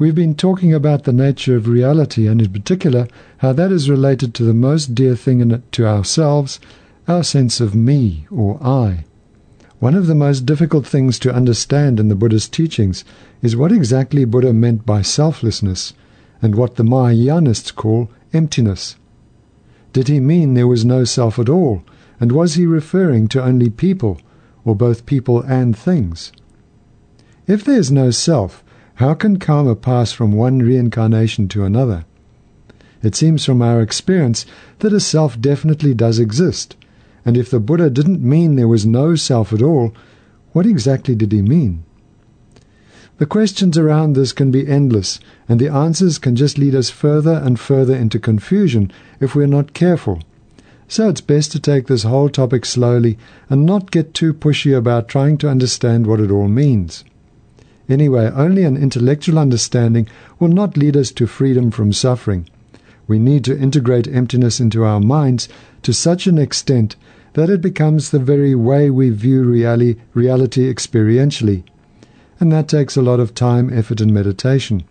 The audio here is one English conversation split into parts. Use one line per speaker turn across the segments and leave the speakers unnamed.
We've been talking about the nature of reality and in particular how that is related to the most dear thing in it to ourselves, our sense of me or I. One of the most difficult things to understand in the Buddha's teachings is what exactly Buddha meant by selflessness and what the Mahayanists call emptiness. Did he mean there was no self at all, and was he referring to only people, or both people and things? If there is no self, how can karma pass from one reincarnation to another? It seems from our experience that a self definitely does exist, and if the Buddha didn't mean there was no self at all, what exactly did he mean? The questions around this can be endless, and the answers can just lead us further and further into confusion if we're not careful. So it's best to take this whole topic slowly and not get too pushy about trying to understand what it all means. Anyway, only an intellectual understanding will not lead us to freedom from suffering. We need to integrate emptiness into our minds to such an extent that it becomes the very way we view reality, reality experientially. And that takes a lot of time, effort, and meditation.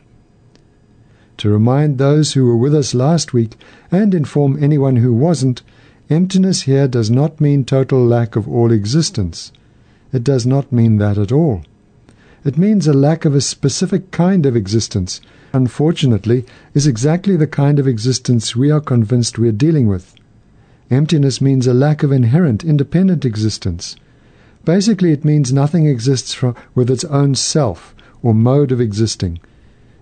To remind those who were with us last week and inform anyone who wasn't, emptiness here does not mean total lack of all existence. It does not mean that at all. It means a lack of a specific kind of existence, unfortunately, is exactly the kind of existence we are convinced we are dealing with. Emptiness means a lack of inherent independent existence. Basically, it means nothing exists with its own self or mode of existing.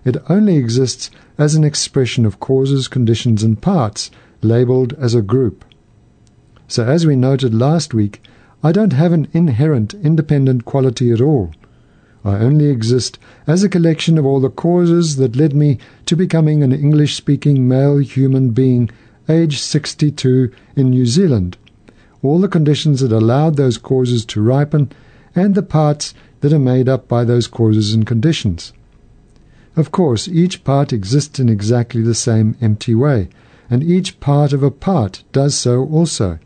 It only exists as an expression of causes, conditions, and parts, labeled as a group. So, as we noted last week, I don't have an inherent independent quality at all. I only exist as a collection of all the causes that led me to becoming an English speaking male human being aged 62 in New Zealand, all the conditions that allowed those causes to ripen, and the parts that are made up by those causes and conditions. Of course, each part exists in exactly the same empty way, and each part of a part does so also.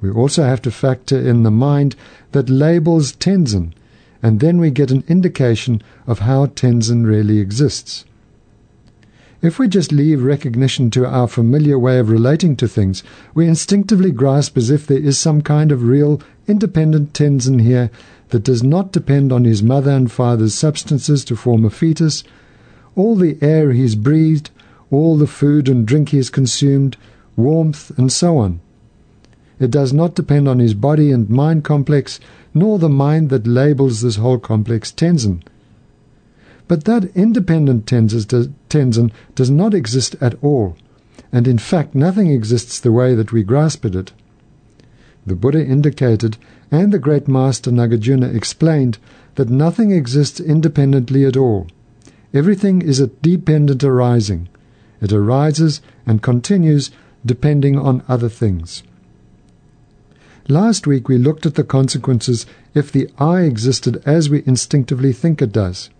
We also have to factor in the mind that labels Tenzin and then we get an indication of how Tenzin really exists. If we just leave recognition to our familiar way of relating to things, we instinctively grasp as if there is some kind of real, independent Tenzin here that does not depend on his mother and father's substances to form a fetus, all the air he's breathed, all the food and drink he's consumed, warmth, and so on. It does not depend on his body and mind complex, nor the mind that labels this whole complex Tenzin. But that independent Tenzin does not exist at all, and in fact nothing exists the way that we grasp at it. The Buddha indicated, and the great master Nagarjuna explained, that nothing exists independently at all. Everything is a dependent arising. It arises and continues depending on other things. Last week we looked at the consequences if the I existed as we instinctively think it does.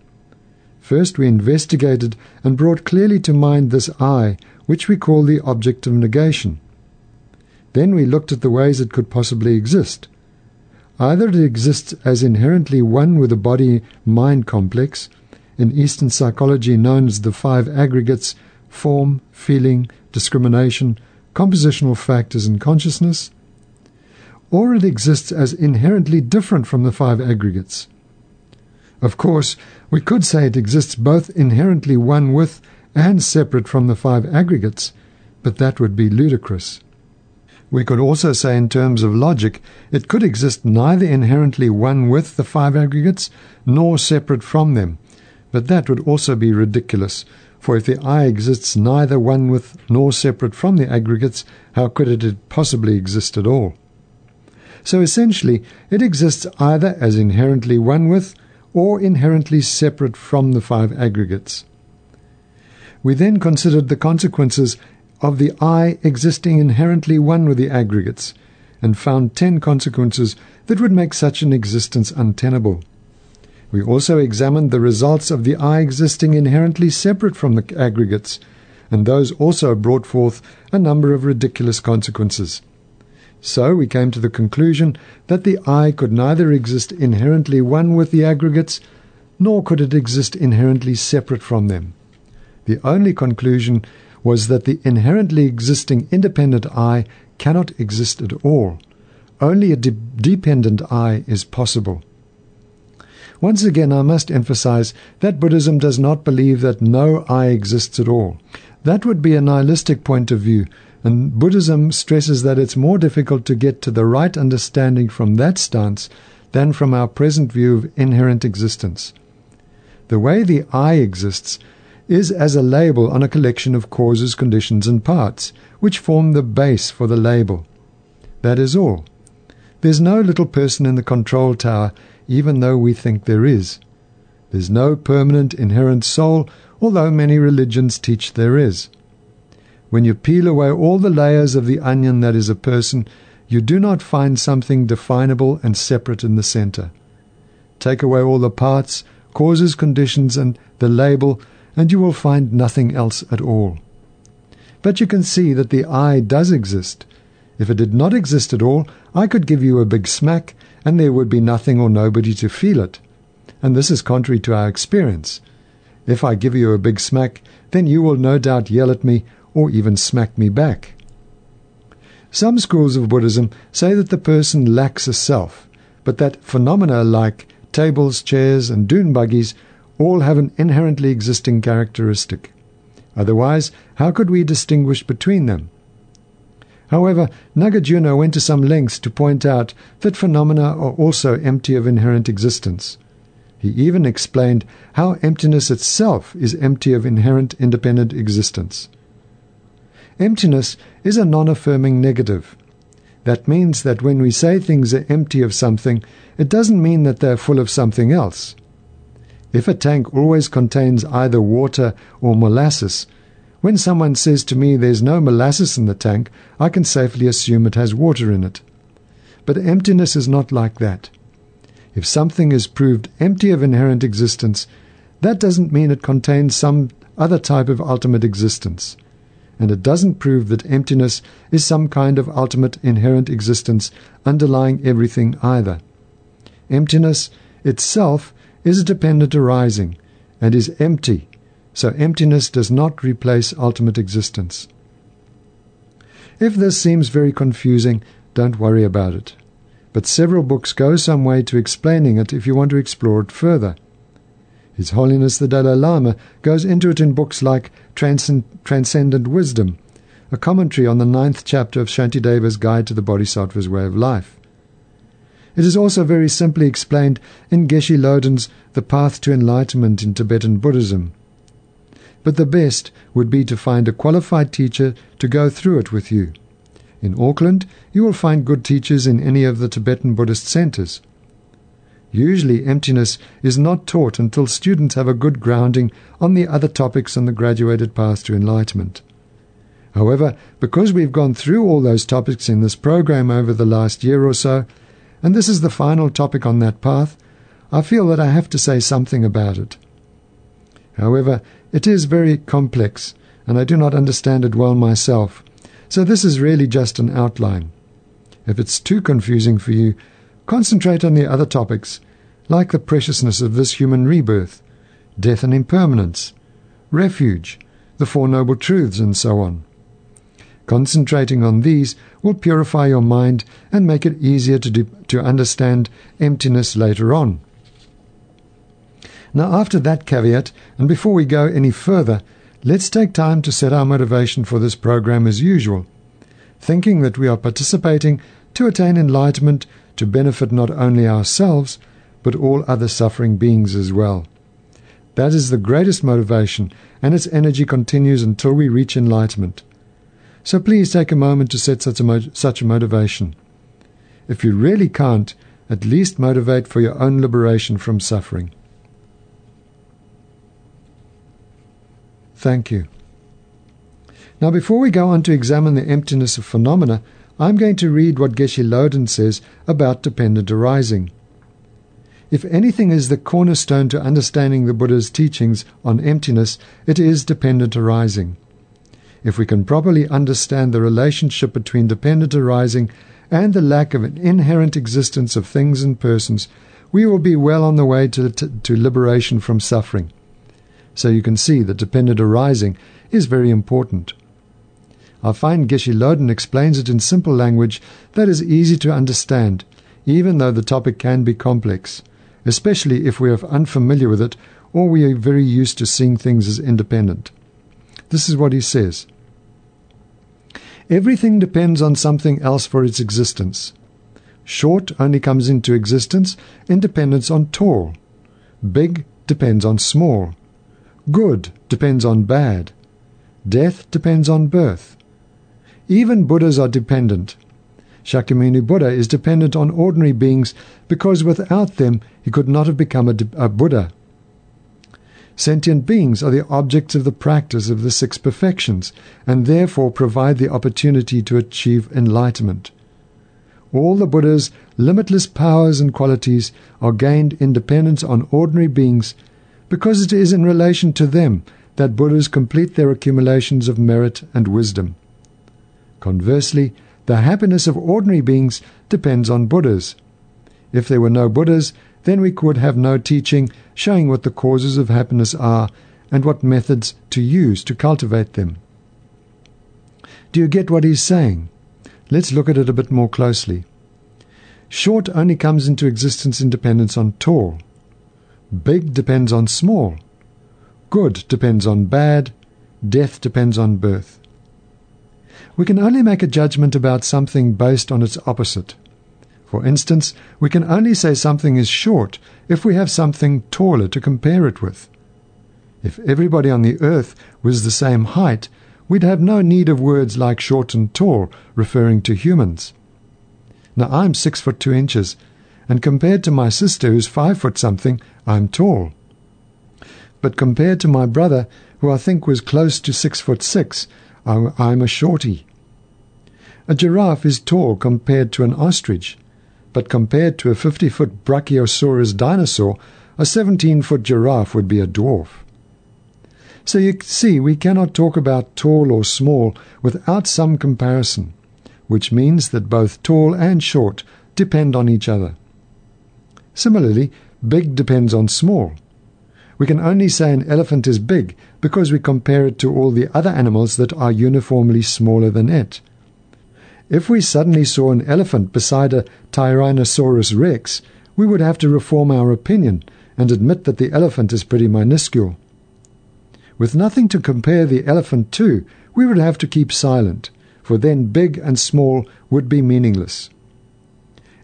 First we investigated and brought clearly to mind this I, which we call the object of negation. Then we looked at the ways it could possibly exist. Either it exists as inherently one with the body mind complex, in Eastern psychology known as the five aggregates form, feeling, discrimination, compositional factors, and consciousness or it exists as inherently different from the five aggregates. Of course, we could say it exists both inherently one with and separate from the five aggregates, but that would be ludicrous. We could also say, in terms of logic, it could exist neither inherently one with the five aggregates nor separate from them, but that would also be ridiculous, for if the I exists neither one with nor separate from the aggregates, how could it possibly exist at all? So essentially, it exists either as inherently one with or inherently separate from the five aggregates. We then considered the consequences of the I existing inherently one with the aggregates, and found ten consequences that would make such an existence untenable. We also examined the results of the I existing inherently separate from the aggregates, and those also brought forth a number of ridiculous consequences. So we came to the conclusion that the I could neither exist inherently one with the aggregates, nor could it exist inherently separate from them. The only conclusion was that the inherently existing independent I cannot exist at all. Only a de- dependent I is possible. Once again, I must emphasize that Buddhism does not believe that no I exists at all. That would be a nihilistic point of view, and Buddhism stresses that it's more difficult to get to the right understanding from that stance than from our present view of inherent existence. The way the I exists is as a label on a collection of causes, conditions, and parts, which form the base for the label. That is all. There's no little person in the control tower, even though we think there is. There's no permanent inherent soul, although many religions teach there is. When you peel away all the layers of the onion that is a person, you do not find something definable and separate in the center. Take away all the parts, causes, conditions, and the label, and you will find nothing else at all. But you can see that the I does exist. If it did not exist at all, I could give you a big smack, and there would be nothing or nobody to feel it. And this is contrary to our experience. If I give you a big smack, then you will no doubt yell at me or even smack me back. Some schools of Buddhism say that the person lacks a self, but that phenomena like tables, chairs, and dune buggies all have an inherently existing characteristic. Otherwise, how could we distinguish between them? However, Nagarjuna went to some lengths to point out that phenomena are also empty of inherent existence. He even explained how emptiness itself is empty of inherent independent existence. Emptiness is a non affirming negative. That means that when we say things are empty of something, it doesn't mean that they are full of something else. If a tank always contains either water or molasses, when someone says to me there's no molasses in the tank, I can safely assume it has water in it. But emptiness is not like that. If something is proved empty of inherent existence, that doesn't mean it contains some other type of ultimate existence. And it doesn't prove that emptiness is some kind of ultimate inherent existence underlying everything either. Emptiness itself is a dependent arising and is empty, so emptiness does not replace ultimate existence. If this seems very confusing, don't worry about it. But several books go some way to explaining it if you want to explore it further. His Holiness the Dalai Lama goes into it in books like Transcend- Transcendent Wisdom, a commentary on the ninth chapter of Shantideva's Guide to the Bodhisattva's Way of Life. It is also very simply explained in Geshe Loden's The Path to Enlightenment in Tibetan Buddhism. But the best would be to find a qualified teacher to go through it with you. In Auckland, you will find good teachers in any of the Tibetan Buddhist centers. Usually, emptiness is not taught until students have a good grounding on the other topics on the graduated path to enlightenment. However, because we've gone through all those topics in this program over the last year or so, and this is the final topic on that path, I feel that I have to say something about it. However, it is very complex, and I do not understand it well myself, so this is really just an outline. If it's too confusing for you, concentrate on the other topics, like the preciousness of this human rebirth, death and impermanence, refuge, the Four Noble Truths, and so on. Concentrating on these will purify your mind and make it easier to, do, to understand emptiness later on. Now, after that caveat, and before we go any further, let's take time to set our motivation for this program as usual, thinking that we are participating to attain enlightenment to benefit not only ourselves, but all other suffering beings as well. That is the greatest motivation, and its energy continues until we reach enlightenment. So please take a moment to set such a, mo- such a motivation. If you really can't, at least motivate for your own liberation from suffering. Thank you. Now, before we go on to examine the emptiness of phenomena, I'm going to read what Geshe Loden says about dependent arising. If anything is the cornerstone to understanding the Buddha's teachings on emptiness, it is dependent arising. If we can properly understand the relationship between dependent arising and the lack of an inherent existence of things and persons, we will be well on the way to, to, to liberation from suffering. So you can see that dependent arising is very important. I find Geshe Loden explains it in simple language that is easy to understand, even though the topic can be complex, especially if we are unfamiliar with it or we are very used to seeing things as independent. This is what he says. Everything depends on something else for its existence. Short only comes into existence in dependence on tall. Big depends on small. Good depends on bad. Death depends on birth. Even Buddhas are dependent. Shakyamuni Buddha is dependent on ordinary beings because without them he could not have become a, a Buddha. Sentient beings are the objects of the practice of the six perfections and therefore provide the opportunity to achieve enlightenment. All the Buddha's limitless powers and qualities are gained in dependence on ordinary beings because it is in relation to them that Buddhas complete their accumulations of merit and wisdom. Conversely, the happiness of ordinary beings depends on Buddhas. If there were no Buddhas, then we could have no teaching showing what the causes of happiness are and what methods to use to cultivate them. Do you get what he's saying? Let's look at it a bit more closely. Short only comes into existence in dependence on tall. Big depends on small. Good depends on bad. Death depends on birth. We can only make a judgment about something based on its opposite. For instance, we can only say something is short if we have something taller to compare it with. If everybody on the earth was the same height, we'd have no need of words like short and tall referring to humans. Now I'm six foot two inches, and compared to my sister who's five foot something, I'm tall. But compared to my brother, who I think was close to six foot six, I'm a shorty. A giraffe is tall compared to an ostrich, but compared to a 50 foot Brachiosaurus dinosaur, a 17 foot giraffe would be a dwarf. So you see, we cannot talk about tall or small without some comparison, which means that both tall and short depend on each other. Similarly, big depends on small. We can only say an elephant is big because we compare it to all the other animals that are uniformly smaller than it. If we suddenly saw an elephant beside a Tyrannosaurus rex, we would have to reform our opinion and admit that the elephant is pretty minuscule. With nothing to compare the elephant to, we would have to keep silent, for then big and small would be meaningless.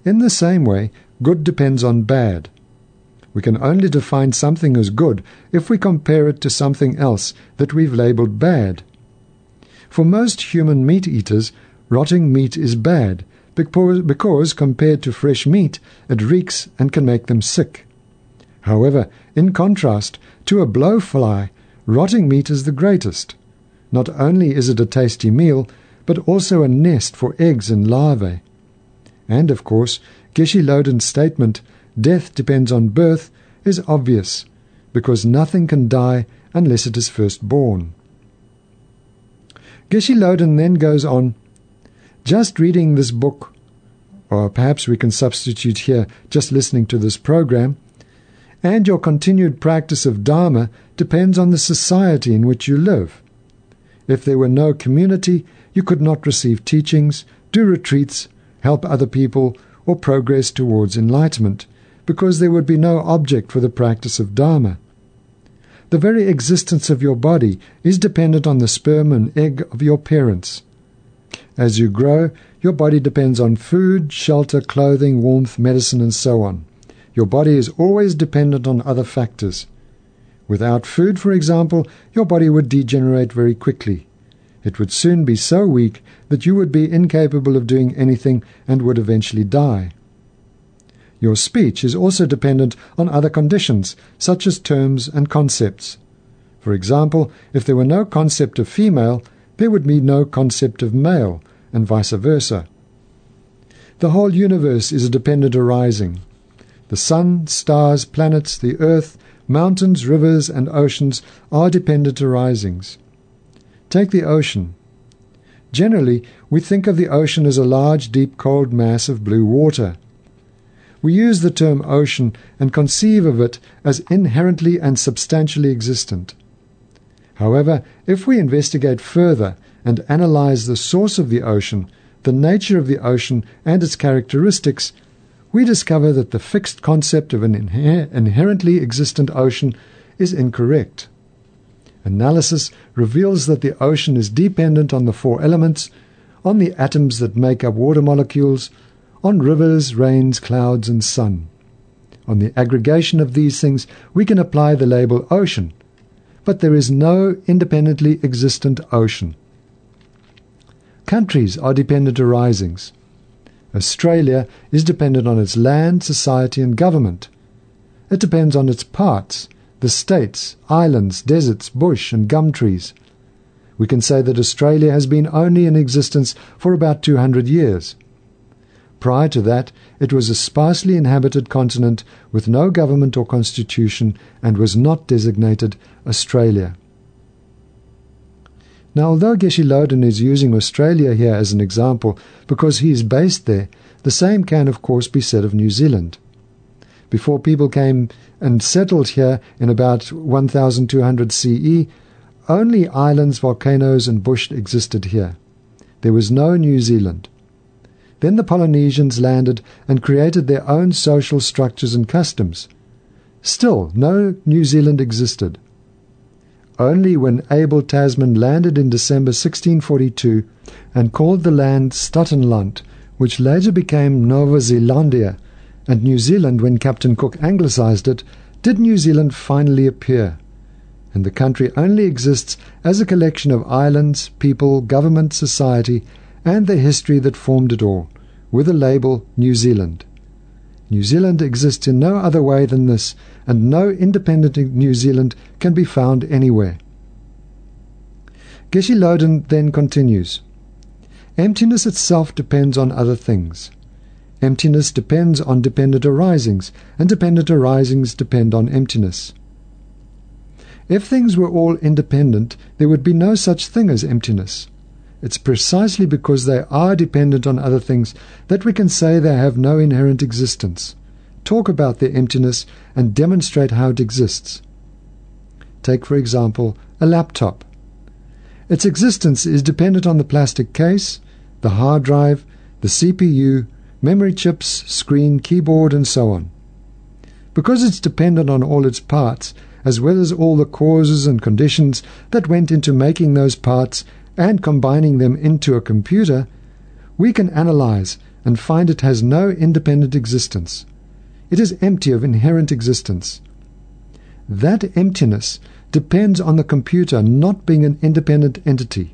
In the same way, good depends on bad. We can only define something as good if we compare it to something else that we've labeled bad. For most human meat eaters, Rotting meat is bad because, compared to fresh meat, it reeks and can make them sick. However, in contrast to a blowfly, rotting meat is the greatest. Not only is it a tasty meal, but also a nest for eggs and larvae. And of course, Geshe Loden's statement, death depends on birth, is obvious, because nothing can die unless it is first born. Geshe Loden then goes on just reading this book, or perhaps we can substitute here just listening to this program, and your continued practice of Dharma depends on the society in which you live. If there were no community, you could not receive teachings, do retreats, help other people, or progress towards enlightenment, because there would be no object for the practice of Dharma. The very existence of your body is dependent on the sperm and egg of your parents. As you grow, your body depends on food, shelter, clothing, warmth, medicine, and so on. Your body is always dependent on other factors. Without food, for example, your body would degenerate very quickly. It would soon be so weak that you would be incapable of doing anything and would eventually die. Your speech is also dependent on other conditions, such as terms and concepts. For example, if there were no concept of female, there would be no concept of male, and vice versa. The whole universe is a dependent arising. The sun, stars, planets, the earth, mountains, rivers, and oceans are dependent arisings. Take the ocean. Generally, we think of the ocean as a large, deep, cold mass of blue water. We use the term ocean and conceive of it as inherently and substantially existent. However, if we investigate further and analyze the source of the ocean, the nature of the ocean, and its characteristics, we discover that the fixed concept of an inher- inherently existent ocean is incorrect. Analysis reveals that the ocean is dependent on the four elements, on the atoms that make up water molecules, on rivers, rains, clouds, and sun. On the aggregation of these things, we can apply the label ocean, but there is no independently existent ocean. Countries are dependent arisings. Australia is dependent on its land, society, and government. It depends on its parts, the states, islands, deserts, bush, and gum trees. We can say that Australia has been only in existence for about 200 years. Prior to that, it was a sparsely inhabited continent with no government or constitution and was not designated Australia. Now, although Geshe Loden is using Australia here as an example because he is based there, the same can, of course, be said of New Zealand. Before people came and settled here in about 1200 CE, only islands, volcanoes, and bush existed here. There was no New Zealand. Then the Polynesians landed and created their own social structures and customs. Still, no New Zealand existed. Only when Abel Tasman landed in December 1642 and called the land Staatenland, which later became Nova Zealandia, and New Zealand when Captain Cook anglicized it, did New Zealand finally appear. And the country only exists as a collection of islands, people, government, society, and the history that formed it all, with a label New Zealand. New Zealand exists in no other way than this, and no independent New Zealand can be found anywhere. Geshe Loden then continues Emptiness itself depends on other things. Emptiness depends on dependent arisings, and dependent arisings depend on emptiness. If things were all independent, there would be no such thing as emptiness. It's precisely because they are dependent on other things that we can say they have no inherent existence, talk about their emptiness, and demonstrate how it exists. Take, for example, a laptop. Its existence is dependent on the plastic case, the hard drive, the CPU, memory chips, screen, keyboard, and so on. Because it's dependent on all its parts, as well as all the causes and conditions that went into making those parts and combining them into a computer, we can analyze and find it has no independent existence. It is empty of inherent existence. That emptiness depends on the computer not being an independent entity.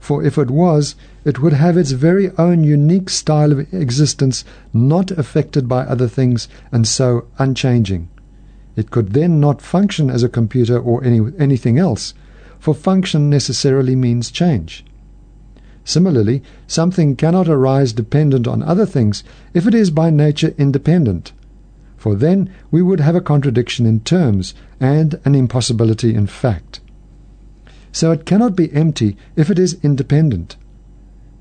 For if it was, it would have its very own unique style of existence, not affected by other things, and so unchanging. It could then not function as a computer or any, anything else, for function necessarily means change. Similarly, something cannot arise dependent on other things if it is by nature independent, for then we would have a contradiction in terms and an impossibility in fact. So it cannot be empty if it is independent.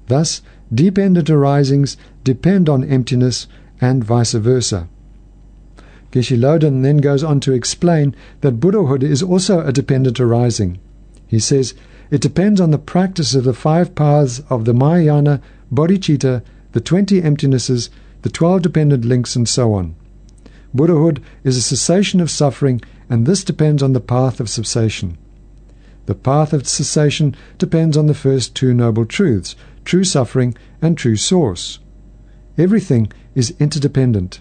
Thus, dependent arisings depend on emptiness and vice versa. Geshe Loden then goes on to explain that Buddhahood is also a dependent arising. He says, it depends on the practice of the five paths of the Mahayana, Bodhicitta, the twenty emptinesses, the twelve dependent links, and so on. Buddhahood is a cessation of suffering, and this depends on the path of cessation. The path of cessation depends on the first two noble truths true suffering and true source. Everything is interdependent.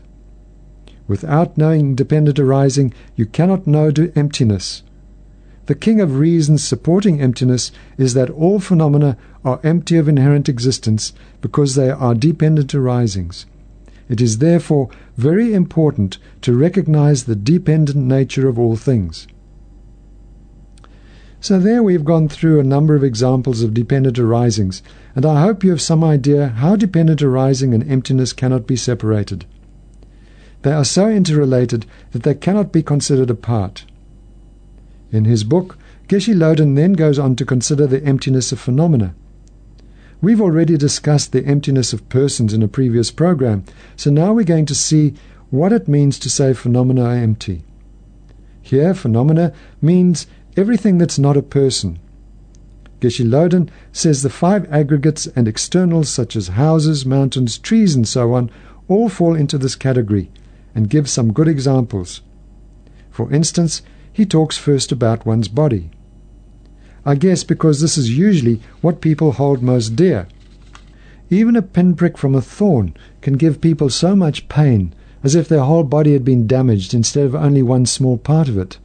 Without knowing dependent arising, you cannot know emptiness. The king of reasons supporting emptiness is that all phenomena are empty of inherent existence because they are dependent arisings. It is therefore very important to recognize the dependent nature of all things. So there we've gone through a number of examples of dependent arisings, and I hope you have some idea how dependent arising and emptiness cannot be separated. They are so interrelated that they cannot be considered apart. In his book, Geshe Loden then goes on to consider the emptiness of phenomena. We've already discussed the emptiness of persons in a previous program, so now we're going to see what it means to say phenomena are empty. Here, phenomena means everything that's not a person. Geshe Loden says the five aggregates and externals such as houses, mountains, trees, and so on all fall into this category and gives some good examples. For instance, he talks first about one's body. I guess because this is usually what people hold most dear. Even a pinprick from a thorn can give people so much pain as if their whole body had been damaged instead of only one small part of it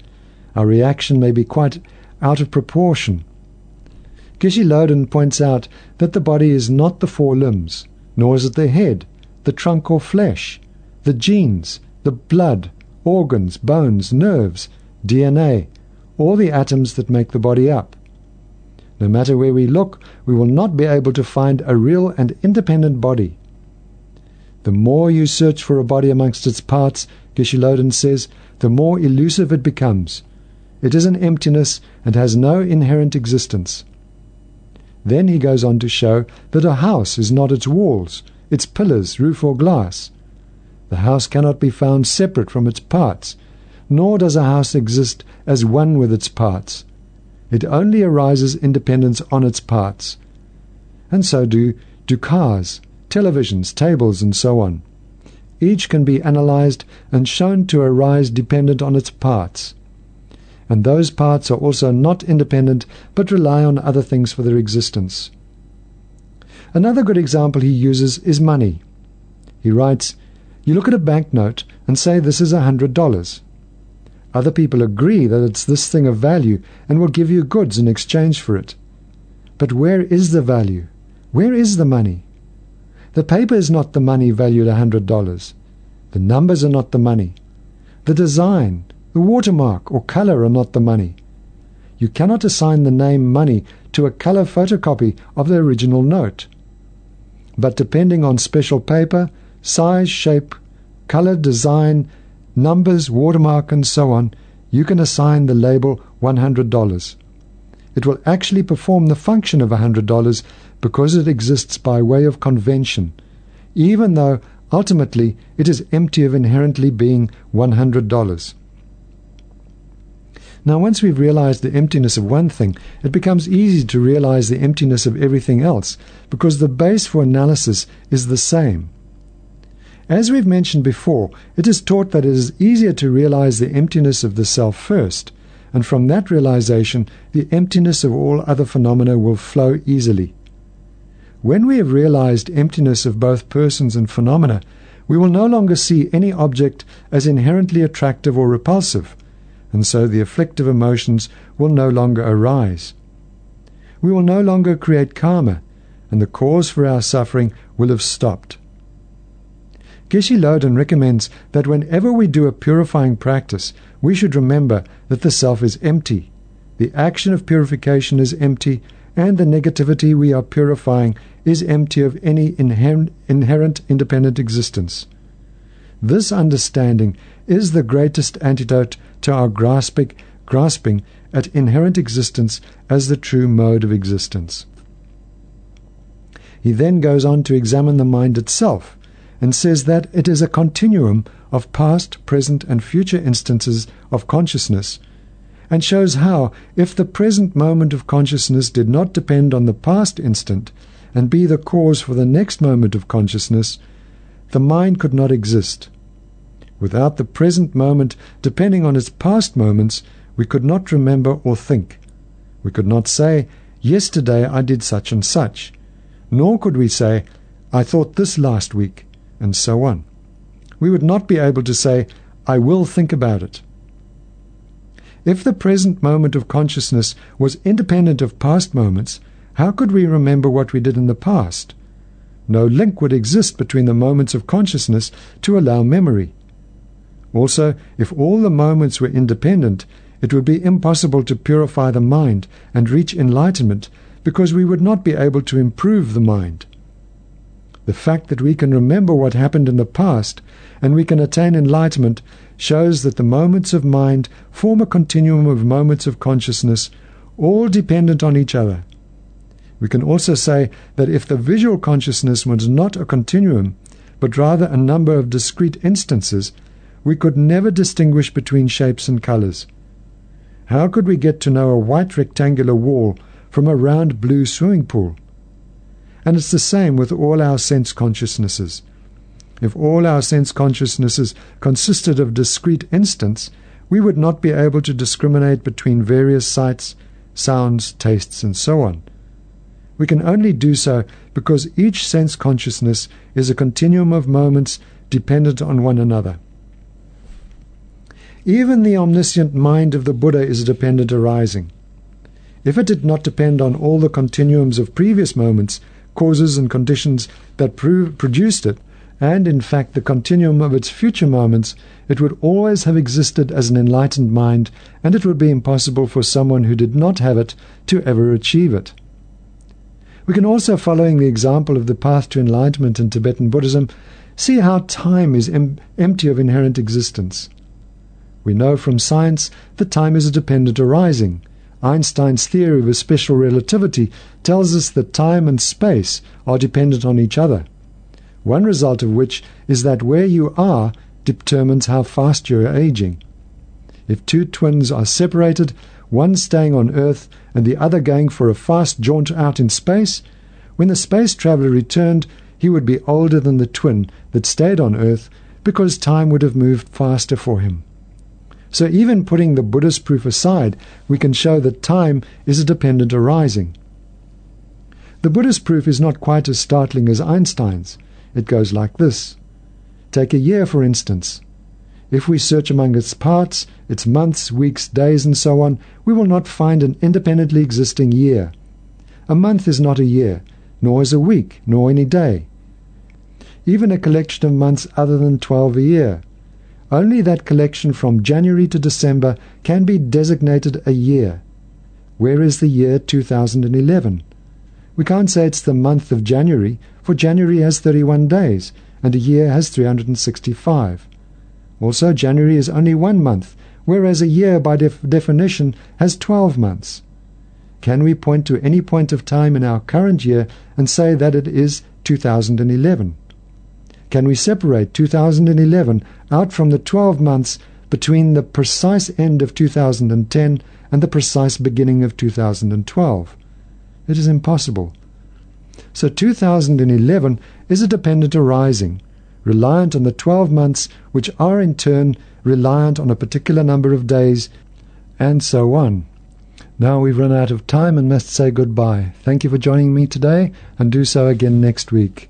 our reaction may be quite out of proportion. Geshe Loden points out that the body is not the four limbs, nor is it the head, the trunk or flesh, the genes, the blood, organs, bones, nerves, DNA, or the atoms that make the body up. No matter where we look, we will not be able to find a real and independent body. The more you search for a body amongst its parts, Geshe Loden says, the more elusive it becomes, it is an emptiness and has no inherent existence. Then he goes on to show that a house is not its walls, its pillars, roof, or glass. The house cannot be found separate from its parts, nor does a house exist as one with its parts. It only arises independence on its parts. And so do, do cars, televisions, tables, and so on. Each can be analyzed and shown to arise dependent on its parts and those parts are also not independent but rely on other things for their existence. Another good example he uses is money. He writes, You look at a banknote and say this is a hundred dollars. Other people agree that it's this thing of value and will give you goods in exchange for it. But where is the value? Where is the money? The paper is not the money valued a hundred dollars. The numbers are not the money. The design, the watermark or color are not the money. You cannot assign the name money to a color photocopy of the original note. But depending on special paper, size, shape, color, design, numbers, watermark, and so on, you can assign the label $100. It will actually perform the function of $100 because it exists by way of convention, even though ultimately it is empty of inherently being $100. Now, once we've realized the emptiness of one thing, it becomes easy to realize the emptiness of everything else, because the base for analysis is the same. As we've mentioned before, it is taught that it is easier to realize the emptiness of the self first, and from that realization, the emptiness of all other phenomena will flow easily. When we have realized emptiness of both persons and phenomena, we will no longer see any object as inherently attractive or repulsive and so the afflictive emotions will no longer arise. We will no longer create karma, and the cause for our suffering will have stopped. Geshe Loden recommends that whenever we do a purifying practice, we should remember that the self is empty, the action of purification is empty, and the negativity we are purifying is empty of any inherent, independent existence. This understanding is the greatest antidote to our grasping, grasping at inherent existence as the true mode of existence. He then goes on to examine the mind itself and says that it is a continuum of past, present, and future instances of consciousness, and shows how, if the present moment of consciousness did not depend on the past instant and be the cause for the next moment of consciousness, the mind could not exist. Without the present moment depending on its past moments, we could not remember or think. We could not say, Yesterday I did such and such. Nor could we say, I thought this last week, and so on. We would not be able to say, I will think about it. If the present moment of consciousness was independent of past moments, how could we remember what we did in the past? No link would exist between the moments of consciousness to allow memory. Also, if all the moments were independent, it would be impossible to purify the mind and reach enlightenment because we would not be able to improve the mind. The fact that we can remember what happened in the past and we can attain enlightenment shows that the moments of mind form a continuum of moments of consciousness, all dependent on each other. We can also say that if the visual consciousness was not a continuum, but rather a number of discrete instances, we could never distinguish between shapes and colors. How could we get to know a white rectangular wall from a round blue swimming pool? And it's the same with all our sense consciousnesses. If all our sense consciousnesses consisted of discrete instants, we would not be able to discriminate between various sights, sounds, tastes, and so on. We can only do so because each sense consciousness is a continuum of moments dependent on one another. Even the omniscient mind of the Buddha is a dependent arising. If it did not depend on all the continuums of previous moments, causes, and conditions that produced it, and in fact the continuum of its future moments, it would always have existed as an enlightened mind, and it would be impossible for someone who did not have it to ever achieve it. We can also, following the example of the path to enlightenment in Tibetan Buddhism, see how time is em- empty of inherent existence. We know from science that time is a dependent arising. Einstein's theory of special relativity tells us that time and space are dependent on each other. One result of which is that where you are determines how fast you are aging. If two twins are separated, one staying on Earth and the other going for a fast jaunt out in space, when the space traveler returned, he would be older than the twin that stayed on Earth because time would have moved faster for him. So, even putting the Buddhist proof aside, we can show that time is a dependent arising. The Buddhist proof is not quite as startling as Einstein's. It goes like this Take a year, for instance. If we search among its parts, its months, weeks, days, and so on, we will not find an independently existing year. A month is not a year, nor is a week, nor any day. Even a collection of months other than twelve a year. Only that collection from January to December can be designated a year. Where is the year 2011? We can't say it's the month of January, for January has 31 days, and a year has 365. Also, January is only one month, whereas a year by def definition has 12 months. Can we point to any point of time in our current year and say that it is 2011? Can we separate 2011 out from the 12 months between the precise end of 2010 and the precise beginning of 2012? It is impossible. So 2011 is a dependent arising reliant on the 12 months, which are in turn reliant on a particular number of days, and so on. Now we've run out of time and must say goodbye. Thank you for joining me today, and do so again next week.